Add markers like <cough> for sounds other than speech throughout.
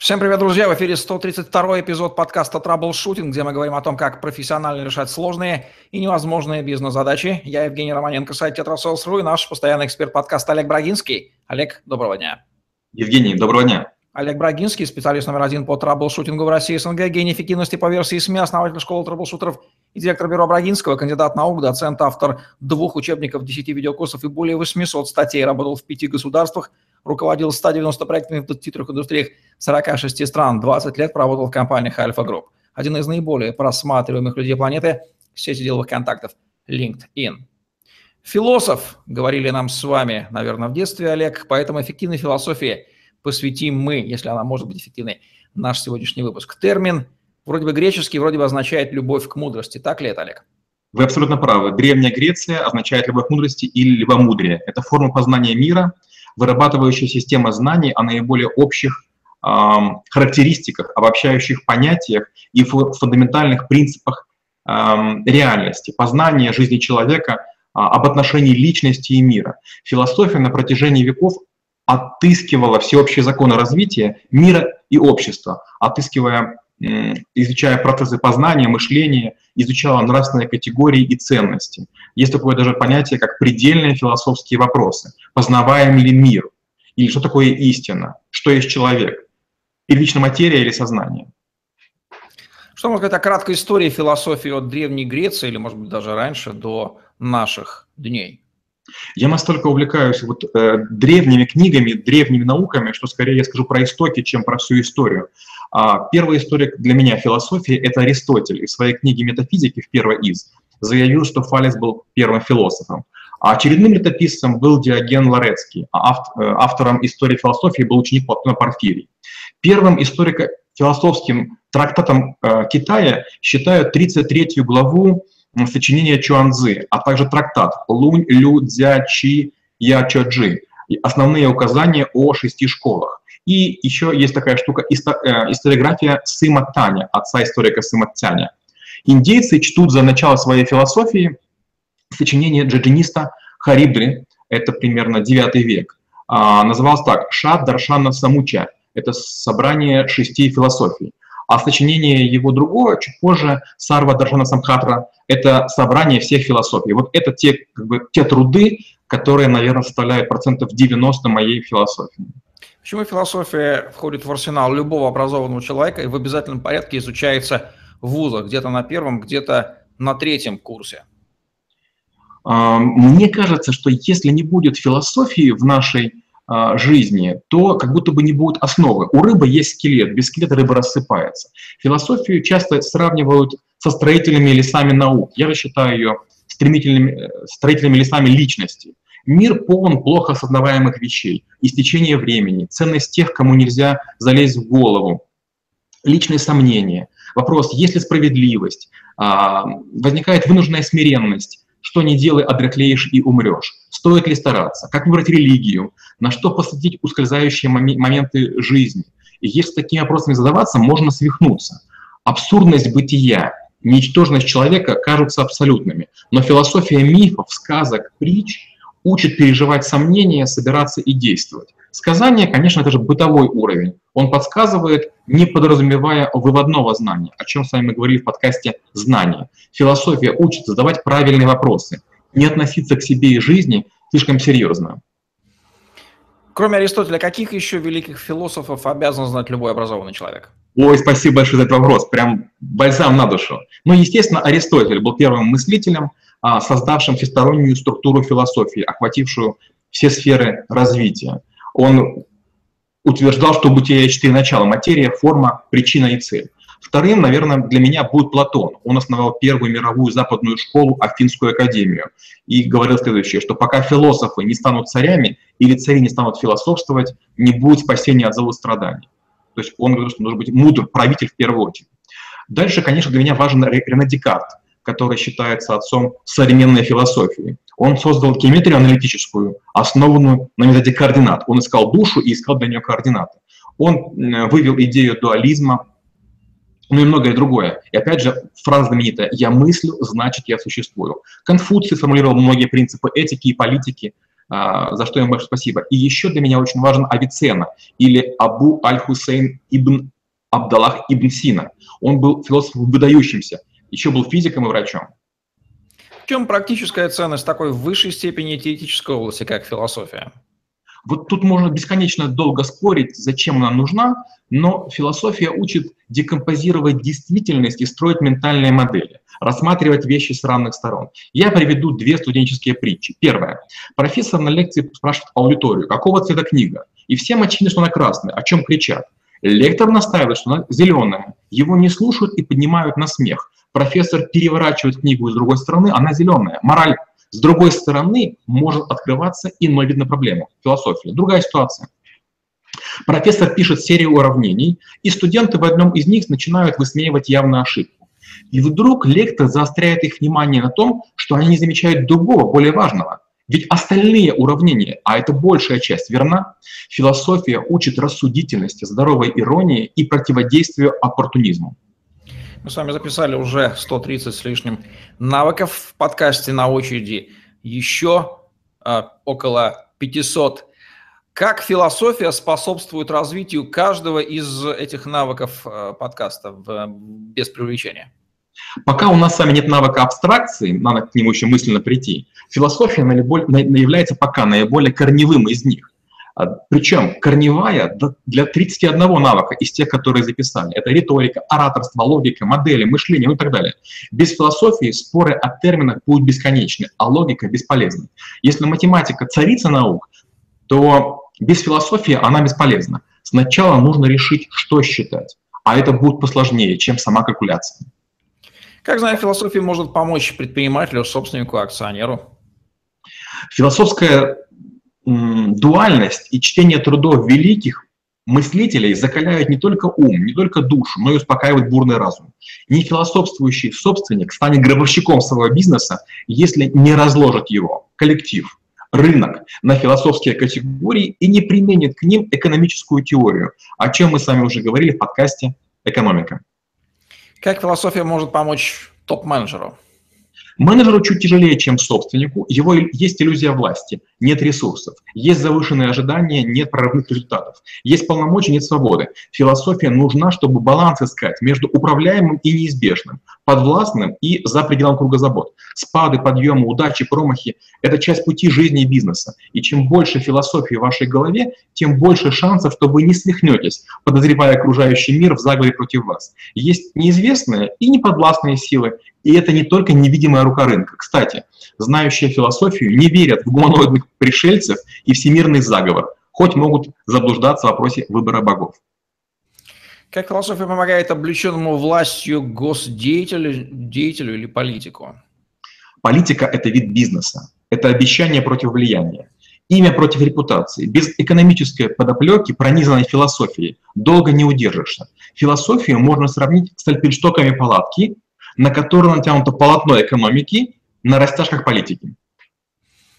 Всем привет, друзья! В эфире 132 эпизод подкаста «Траблшутинг», где мы говорим о том, как профессионально решать сложные и невозможные бизнес-задачи. Я Евгений Романенко, сайт «Тетрасселс.ру» и наш постоянный эксперт подкаста Олег Брагинский. Олег, доброго дня. Евгений, доброго дня. Олег Брагинский, специалист номер один по траблшутингу в России СНГ, гений эффективности по версии СМИ, основатель школы траблшутеров и директор бюро Брагинского, кандидат наук, доцент, автор двух учебников, 10 видеокурсов и более 800 статей, работал в пяти государствах, руководил 190 проектами в 23 индустриях 46 стран, 20 лет проработал в компаниях Альфа Групп. Один из наиболее просматриваемых людей планеты – сети деловых контактов LinkedIn. Философ, говорили нам с вами, наверное, в детстве, Олег, поэтому эффективной философии – посвятим мы, если она может быть эффективной, наш сегодняшний выпуск. Термин вроде бы греческий, вроде бы означает «любовь к мудрости». Так ли это, Олег? Вы абсолютно правы. Древняя Греция означает «любовь к мудрости» или «любомудрие». Это форма познания мира, вырабатывающая система знаний о наиболее общих характеристиках, обобщающих понятиях и фундаментальных принципах реальности, познания жизни человека, э, об отношении личности и мира. Философия на протяжении веков отыскивала всеобщие законы развития мира и общества, отыскивая, изучая процессы познания, мышления, изучала нравственные категории и ценности. Есть такое даже понятие, как предельные философские вопросы. Познаваем ли мир? Или что такое истина? Что есть человек? Первичная материя или сознание? Что можно сказать о краткой истории философии от Древней Греции, или, может быть, даже раньше, до наших дней? Я настолько увлекаюсь вот, э, древними книгами, древними науками, что скорее я скажу про истоки, чем про всю историю. А, первый историк для меня философии – это Аристотель. И в своей книге «Метафизики» в первой из заявил, что Фалес был первым философом. А очередным летописцем был Диоген Лорецкий, а э, автором истории философии был ученик Платона Порфирий. Первым историко-философским трактатом э, Китая считают 33 главу сочинение Чуанзы, а также трактат Лунь Лю Дзя Чи Я Чо Джи, основные указания о шести школах. И еще есть такая штука э, историография Сыма Таня, отца историка Сыма Тяня. Индейцы чтут за начало своей философии сочинение джаджиниста Харибдри, это примерно 9 век. А, называлось так «Шад Даршана Самуча», это собрание шести философий. А сочинение его другое, чуть позже, Сарва Даршана Самхатра, это собрание всех философий. Вот это те, как бы, те труды, которые, наверное, составляют процентов 90 моей философии. Почему философия входит в арсенал любого образованного человека и в обязательном порядке изучается в вузах, где-то на первом, где-то на третьем курсе? А, мне кажется, что если не будет философии в нашей жизни, то как будто бы не будет основы. У рыбы есть скелет, без скелета рыба рассыпается. Философию часто сравнивают со строительными лесами наук. Я же считаю ее стремительными, э, строительными лесами личности. Мир полон плохо осознаваемых вещей, истечение времени, ценность тех, кому нельзя залезть в голову, личные сомнения, вопрос, есть ли справедливость, а, возникает вынужденная смиренность, что не делай, обреклеешь и умрешь. Стоит ли стараться? Как выбрать религию? На что посвятить ускользающие моменты жизни? И если такими вопросами задаваться, можно свихнуться. Абсурдность бытия, ничтожность человека кажутся абсолютными. Но философия мифов, сказок, притч учит переживать сомнения, собираться и действовать. Сказание, конечно, это же бытовой уровень. Он подсказывает, не подразумевая выводного знания, о чем с вами мы говорили в подкасте «Знание». Философия учит задавать правильные вопросы, не относиться к себе и жизни слишком серьезно. Кроме Аристотеля, каких еще великих философов обязан знать любой образованный человек? Ой, спасибо большое за этот вопрос, прям бальзам на душу. Ну, естественно, Аристотель был первым мыслителем, создавшим всестороннюю структуру философии, охватившую все сферы развития. Он утверждал, что бытие есть четыре начала – материя, форма, причина и цель. Вторым, наверное, для меня будет Платон. Он основал первую мировую западную школу, Афинскую академию, и говорил следующее, что пока философы не станут царями или цари не станут философствовать, не будет спасения от злого страданий. То есть он говорит, что нужно быть мудр правитель в первую очередь. Дальше, конечно, для меня важен Рене Декарт, который считается отцом современной философии. Он создал геометрию аналитическую, основанную на методе координат. Он искал душу и искал для нее координаты. Он вывел идею дуализма, ну и многое другое. И опять же, фраза знаменитая «я мыслю, значит, я существую». Конфуций сформулировал многие принципы этики и политики, а, за что им большое спасибо. И еще для меня очень важен Авиценна или Абу Аль-Хусейн ибн Абдаллах ибн Сина. Он был философом выдающимся, еще был физиком и врачом. В чем практическая ценность такой высшей степени теоретической области, как философия? Вот тут можно бесконечно долго спорить, зачем она нужна, но философия учит декомпозировать действительность и строить ментальные модели, рассматривать вещи с разных сторон. Я приведу две студенческие притчи. Первая. Профессор на лекции спрашивает аудиторию, какого цвета книга? И всем очевидно, что она красная. О чем кричат? Лектор настаивает, что она зеленая. Его не слушают и поднимают на смех. Профессор переворачивает книгу с другой стороны, она зеленая. Мораль с другой стороны, может открываться иной вид на проблему – философия. Другая ситуация. Профессор пишет серию уравнений, и студенты в одном из них начинают высмеивать явную ошибку. И вдруг лектор заостряет их внимание на том, что они не замечают другого, более важного. Ведь остальные уравнения, а это большая часть, верна? Философия учит рассудительности, здоровой иронии и противодействию оппортунизму. Мы с вами записали уже 130 с лишним навыков в подкасте на очереди. Еще э, около 500. Как философия способствует развитию каждого из этих навыков э, подкаста в, без привлечения? Пока у нас с вами нет навыка абстракции, надо к нему еще мысленно прийти, философия наиболее, является пока наиболее корневым из них. А, Причем корневая для 31 навыка из тех, которые записали. Это риторика, ораторство, логика, модели, мышление ну и так далее. Без философии споры о терминах будут бесконечны, а логика бесполезна. Если математика царица наук, то без философии она бесполезна. Сначала нужно решить, что считать, а это будет посложнее, чем сама калькуляция. Как знаю, философия может помочь предпринимателю, собственнику, акционеру? Философская дуальность и чтение трудов великих мыслителей закаляют не только ум, не только душу, но и успокаивают бурный разум. Не философствующий собственник станет гробовщиком своего бизнеса, если не разложит его, коллектив, рынок на философские категории и не применит к ним экономическую теорию, о чем мы с вами уже говорили в подкасте «Экономика». Как философия может помочь топ-менеджеру? Менеджеру чуть тяжелее, чем собственнику. Его есть иллюзия власти, нет ресурсов, есть завышенные ожидания, нет прорывных результатов, есть полномочия, нет свободы. Философия нужна, чтобы баланс искать между управляемым и неизбежным, подвластным и за пределом круга забот. Спады, подъемы, удачи, промахи – это часть пути жизни и бизнеса. И чем больше философии в вашей голове, тем больше шансов, что вы не свихнетесь, подозревая окружающий мир в заговоре против вас. Есть неизвестные и неподвластные силы, и это не только невидимая рука рынка. Кстати, знающие философию не верят в гуманоидных пришельцев и всемирный заговор, хоть могут заблуждаться в вопросе выбора богов. Как философия помогает облеченному властью госдеятелю деятелю или политику? Политика – это вид бизнеса, это обещание против влияния, имя против репутации. Без экономической подоплеки, пронизанной философией, долго не удержишься. Философию можно сравнить с альпинштоками палатки на которую натянуто полотно экономики на растяжках политики.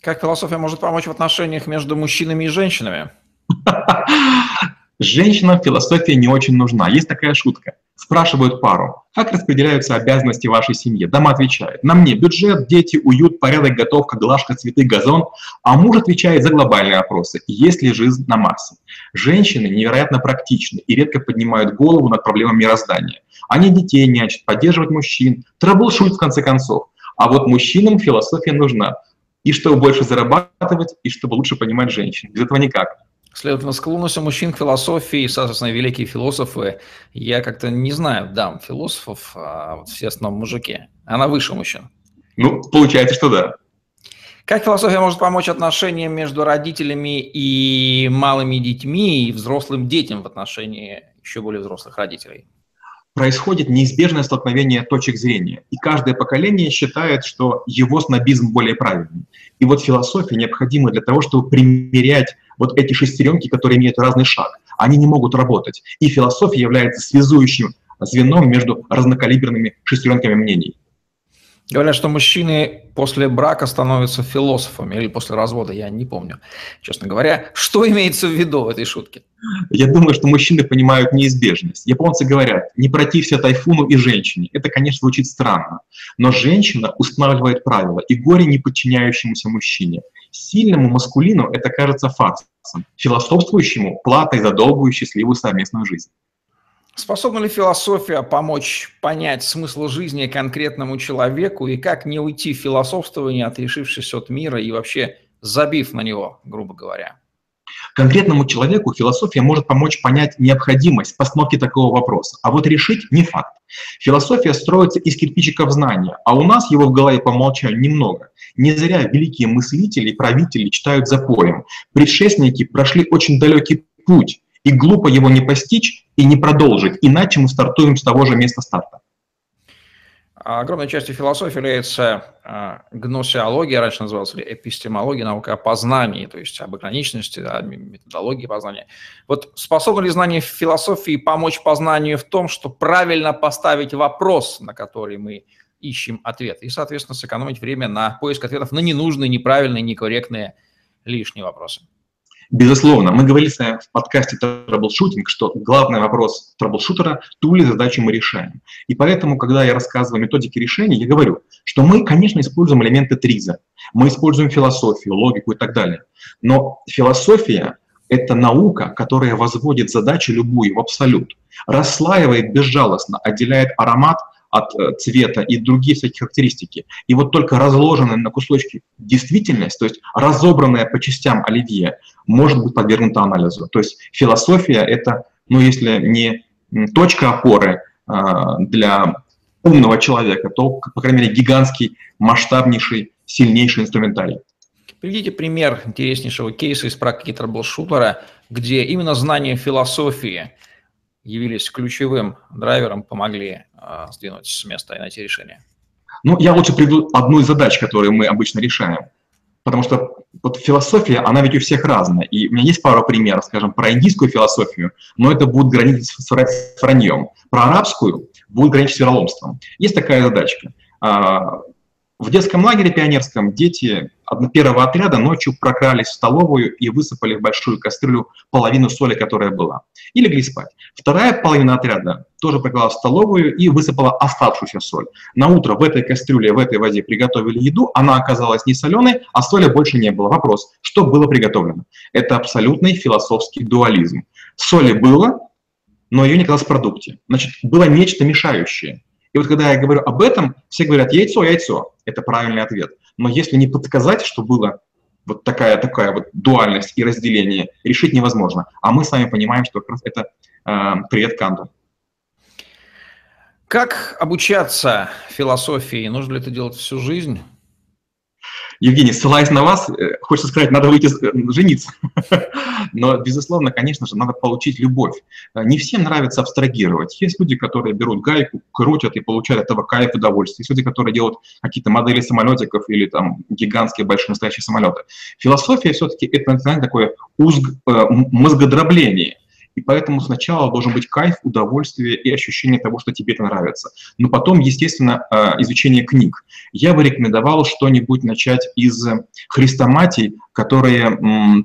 Как философия может помочь в отношениях между мужчинами и женщинами? <laughs> Женщинам философия не очень нужна. Есть такая шутка. Спрашивают пару, как распределяются обязанности вашей семье? Дома отвечает, на мне бюджет, дети, уют, порядок, готовка, глажка, цветы, газон. А муж отвечает за глобальные вопросы, есть ли жизнь на Марсе. Женщины невероятно практичны и редко поднимают голову над проблемами мироздания. Они детей нянчат, поддерживают мужчин, трэблшут в конце концов. А вот мужчинам философия нужна. И чтобы больше зарабатывать, и чтобы лучше понимать женщин. Без этого никак. Следовательно, склонность у мужчин к философии, соответственно, великие философы, я как-то не знаю дам философов, а вот все основном мужики. Она выше мужчин. Ну, получается, что да. Как философия может помочь отношениям между родителями и малыми детьми и взрослым детям в отношении еще более взрослых родителей? происходит неизбежное столкновение точек зрения, и каждое поколение считает, что его снобизм более правильный. И вот философия необходима для того, чтобы примерять вот эти шестеренки, которые имеют разный шаг. Они не могут работать. И философия является связующим звеном между разнокалиберными шестеренками мнений. Говорят, что мужчины после брака становятся философами или после развода, я не помню, честно говоря. Что имеется в виду в этой шутке? Я думаю, что мужчины понимают неизбежность. Японцы говорят, не протився тайфуну и женщине. Это, конечно, звучит странно. Но женщина устанавливает правила, и горе не подчиняющемуся мужчине. Сильному маскулину это кажется фарсом, философствующему платой за долгую счастливую совместную жизнь. Способна ли философия помочь понять смысл жизни конкретному человеку и как не уйти в философствование, отрешившись от мира и вообще забив на него, грубо говоря? Конкретному человеку философия может помочь понять необходимость постановки такого вопроса, а вот решить не факт. Философия строится из кирпичиков знания, а у нас его в голове по умолчанию немного. Не зря великие мыслители и правители читают за поем. Предшественники прошли очень далекий путь, и глупо его не постичь и не продолжить, иначе мы стартуем с того же места старта. Огромной частью философии является э, гносеология, раньше называлась эпистемология, наука о познании, то есть об ограниченности, да, методологии познания. Вот способно ли знание философии помочь познанию в том, что правильно поставить вопрос, на который мы ищем ответ, и, соответственно, сэкономить время на поиск ответов на ненужные, неправильные, некорректные, лишние вопросы? Безусловно, мы говорили с вами в подкасте «Траблшутинг», что главный вопрос траблшутера – ту ли задачу мы решаем. И поэтому, когда я рассказываю методики решения, я говорю, что мы, конечно, используем элементы ТРИЗа, мы используем философию, логику и так далее. Но философия – это наука, которая возводит задачу любую в абсолют, расслаивает безжалостно, отделяет аромат от э, цвета и другие всякие характеристики. И вот только разложенная на кусочки действительность, то есть разобранная по частям оливье, может быть подвергнута анализу. То есть философия — это, ну, если не точка опоры э, для умного человека, то, по крайней мере, гигантский, масштабнейший, сильнейший инструментарий. Приведите пример интереснейшего кейса из практики трэблшутера, где именно знание философии явились ключевым драйвером, помогли э, сдвинуть с места и найти решение? Ну, я лучше приведу одну из задач, которые мы обычно решаем. Потому что вот философия, она ведь у всех разная. И у меня есть пару примеров, скажем, про индийскую философию, но это будет граничить с враньем. Про арабскую будет граничить с вероломством. Есть такая задачка. В детском лагере пионерском дети первого отряда ночью прокрались в столовую и высыпали в большую кастрюлю половину соли, которая была, и легли спать. Вторая половина отряда тоже прокралась в столовую и высыпала оставшуюся соль. На утро в этой кастрюле, в этой воде приготовили еду, она оказалась не соленой, а соли больше не было. Вопрос, что было приготовлено? Это абсолютный философский дуализм. Соли было, но ее не оказалось в продукте. Значит, было нечто мешающее. И вот когда я говорю об этом, все говорят яйцо, яйцо. Это правильный ответ. Но если не подсказать, что было вот такая, такая вот дуальность и разделение, решить невозможно. А мы с вами понимаем, что как раз это э, привет Канту. Как обучаться философии? Нужно ли это делать всю жизнь? Евгений, ссылаясь на вас, э, хочется сказать, надо выйти э, жениться. <laughs> Но, безусловно, конечно же, надо получить любовь. Э, не всем нравится абстрагировать. Есть люди, которые берут гайку, крутят и получают от этого кайф и удовольствие. Есть люди, которые делают какие-то модели самолетиков или там гигантские большие настоящие самолеты. Философия все-таки это, знаете, такое узг, мозгодробление. И поэтому сначала должен быть кайф, удовольствие и ощущение того, что тебе это нравится. Но потом, естественно, э, изучение книг. Я бы рекомендовал что-нибудь начать из хрестоматий, которые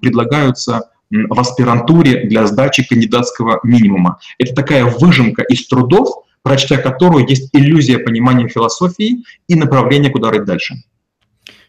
предлагаются в аспирантуре для сдачи кандидатского минимума. Это такая выжимка из трудов, прочтя которую есть иллюзия понимания философии и направления, куда рыть дальше.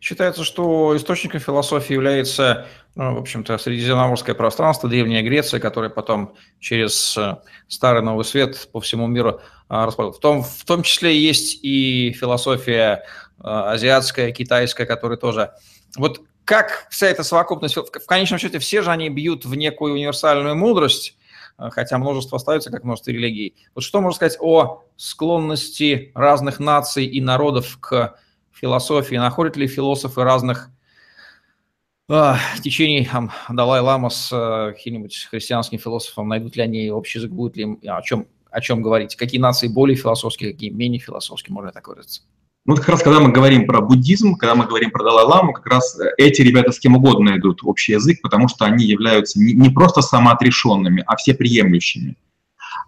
Считается, что источником философии является, ну, в общем-то, Средиземноморское пространство, Древняя Греция, которая потом через э, Старый Новый Свет по всему миру а, распадала. В том, в том числе есть и философия а, азиатская, китайская, которая тоже... Вот как вся эта совокупность, в конечном счете все же они бьют в некую универсальную мудрость, э, хотя множество остается, как множество религий. Вот что можно сказать о склонности разных наций и народов к философии, находят ли философы разных э, течений, там, Далай-Лама с э, каким-нибудь христианским философом, найдут ли они общий язык, будут ли им о чем, о чем говорить, какие нации более философские, какие менее философские, можно так выразиться. Ну, как раз когда мы говорим про буддизм, когда мы говорим про Далай-Ламу, как раз э, эти ребята с кем угодно найдут общий язык, потому что они являются не, не просто самоотрешенными, а все приемлющими.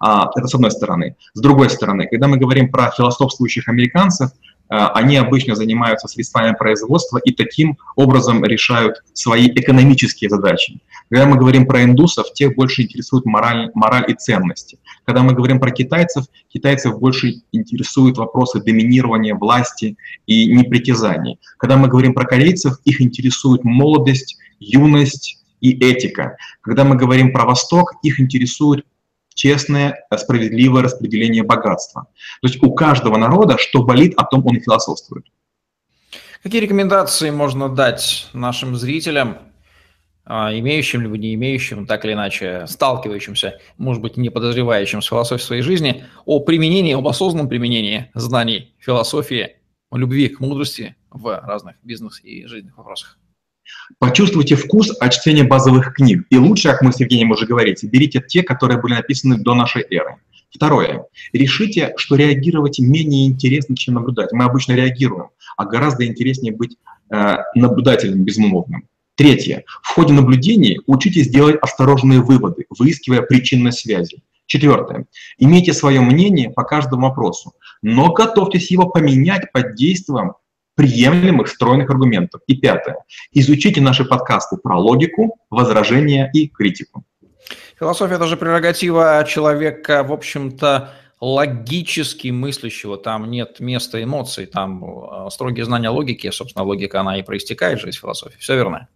Это с одной стороны. С другой стороны, когда мы говорим про философствующих американцев, а, они обычно занимаются средствами производства и таким образом решают свои экономические задачи. Когда мы говорим про индусов, тех больше интересует мораль, мораль и ценности. Когда мы говорим про китайцев, китайцев больше интересуют вопросы доминирования власти и непритязаний. Когда мы говорим про корейцев, их интересует молодость, юность и этика. Когда мы говорим про Восток, их интересует честное, справедливое распределение богатства. То есть у каждого народа, что болит, о том он и философствует. Какие рекомендации можно дать нашим зрителям, а, имеющим либо не имеющим, так или иначе, сталкивающимся, может быть, не подозревающим с философией своей жизни, о применении, об осознанном применении знаний философии, о любви к мудрости в разных бизнес и жизненных вопросах? Почувствуйте вкус от чтения базовых книг. И лучше, как мы с Евгением уже говорите, берите те, которые были написаны до нашей эры. Второе. Решите, что реагировать менее интересно, чем наблюдать. Мы обычно реагируем, а гораздо интереснее быть э, наблюдателем безмолвным. Третье. В ходе наблюдений учитесь делать осторожные выводы, выискивая причинные связи. Четвертое. Имейте свое мнение по каждому вопросу, но готовьтесь его поменять под действием приемлемых стройных аргументов. И пятое. Изучите наши подкасты про логику, возражения и критику. Философия – это же прерогатива человека, в общем-то, логически мыслящего. Там нет места эмоций, там э, строгие знания логики, собственно, логика, она и проистекает же из философии. Все верно?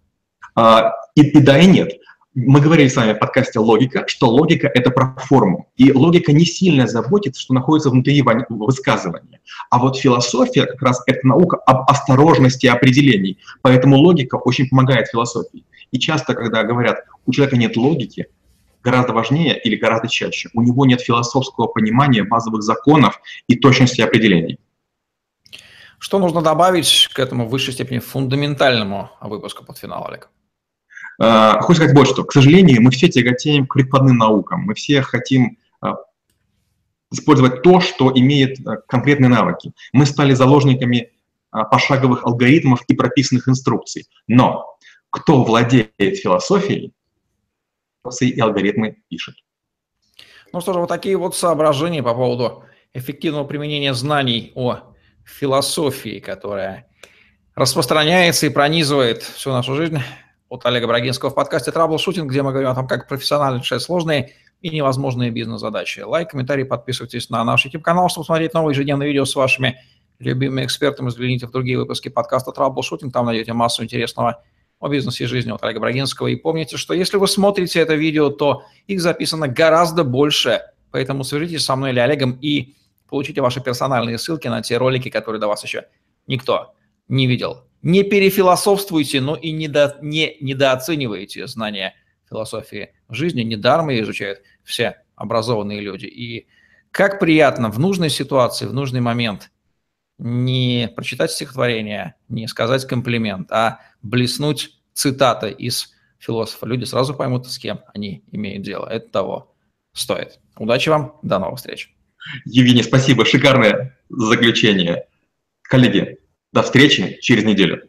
А, и, и да, и нет. Мы говорили с вами в подкасте «Логика», что логика — это про форму. И логика не сильно заботится, что находится внутри высказывания. А вот философия как раз это наука об осторожности определений. Поэтому логика очень помогает философии. И часто, когда говорят, у человека нет логики, гораздо важнее или гораздо чаще, у него нет философского понимания базовых законов и точности определений. Что нужно добавить к этому в высшей степени фундаментальному выпуску под финал, Олег? Uh, хочу сказать вот что. К сожалению, мы все тяготеем к прикладным наукам. Мы все хотим uh, использовать то, что имеет uh, конкретные навыки. Мы стали заложниками пошаговых алгоритмов и прописанных инструкций. Но кто владеет философией, и алгоритмы пишет. Ну что же, вот такие вот соображения по поводу эффективного применения знаний о философии, которая распространяется и пронизывает всю нашу жизнь от Олега Брагинского в подкасте «Траблшутинг», где мы говорим о том, как профессионально решать сложные и невозможные бизнес-задачи. Лайк, комментарий, подписывайтесь на наш YouTube-канал, чтобы смотреть новые ежедневные видео с вашими любимыми экспертами. Взгляните в другие выпуски подкаста «Траблшутинг», там найдете массу интересного о бизнесе и жизни от Олега Брагинского. И помните, что если вы смотрите это видео, то их записано гораздо больше, поэтому свяжитесь со мной или Олегом и получите ваши персональные ссылки на те ролики, которые до вас еще никто не видел не перефилософствуйте, но и недо, не недооценивайте знания философии жизни. Недаром ее изучают все образованные люди. И как приятно в нужной ситуации, в нужный момент не прочитать стихотворение, не сказать комплимент, а блеснуть цитата из философа. Люди сразу поймут, с кем они имеют дело. Это того стоит. Удачи вам, до новых встреч. Евгений, спасибо, шикарное заключение. Коллеги, до встречи через неделю.